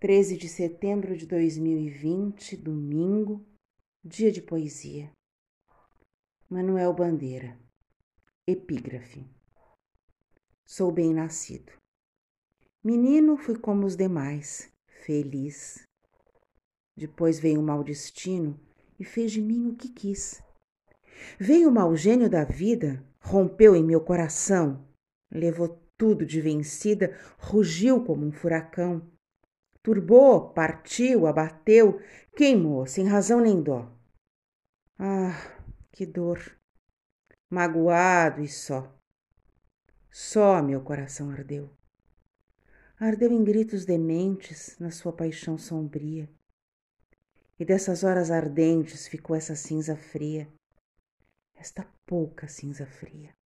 13 de setembro de 2020, domingo, dia de poesia. Manuel Bandeira. Epígrafe. Sou bem nascido. Menino fui como os demais, feliz. Depois veio o mau destino e fez de mim o que quis. Veio o mau gênio da vida, rompeu em meu coração, levou tudo de vencida, rugiu como um furacão turbou, partiu, abateu, queimou, sem razão nem dó. Ah, que dor! Magoado e só. Só meu coração ardeu. Ardeu em gritos dementes na sua paixão sombria. E dessas horas ardentes ficou essa cinza fria, esta pouca cinza fria.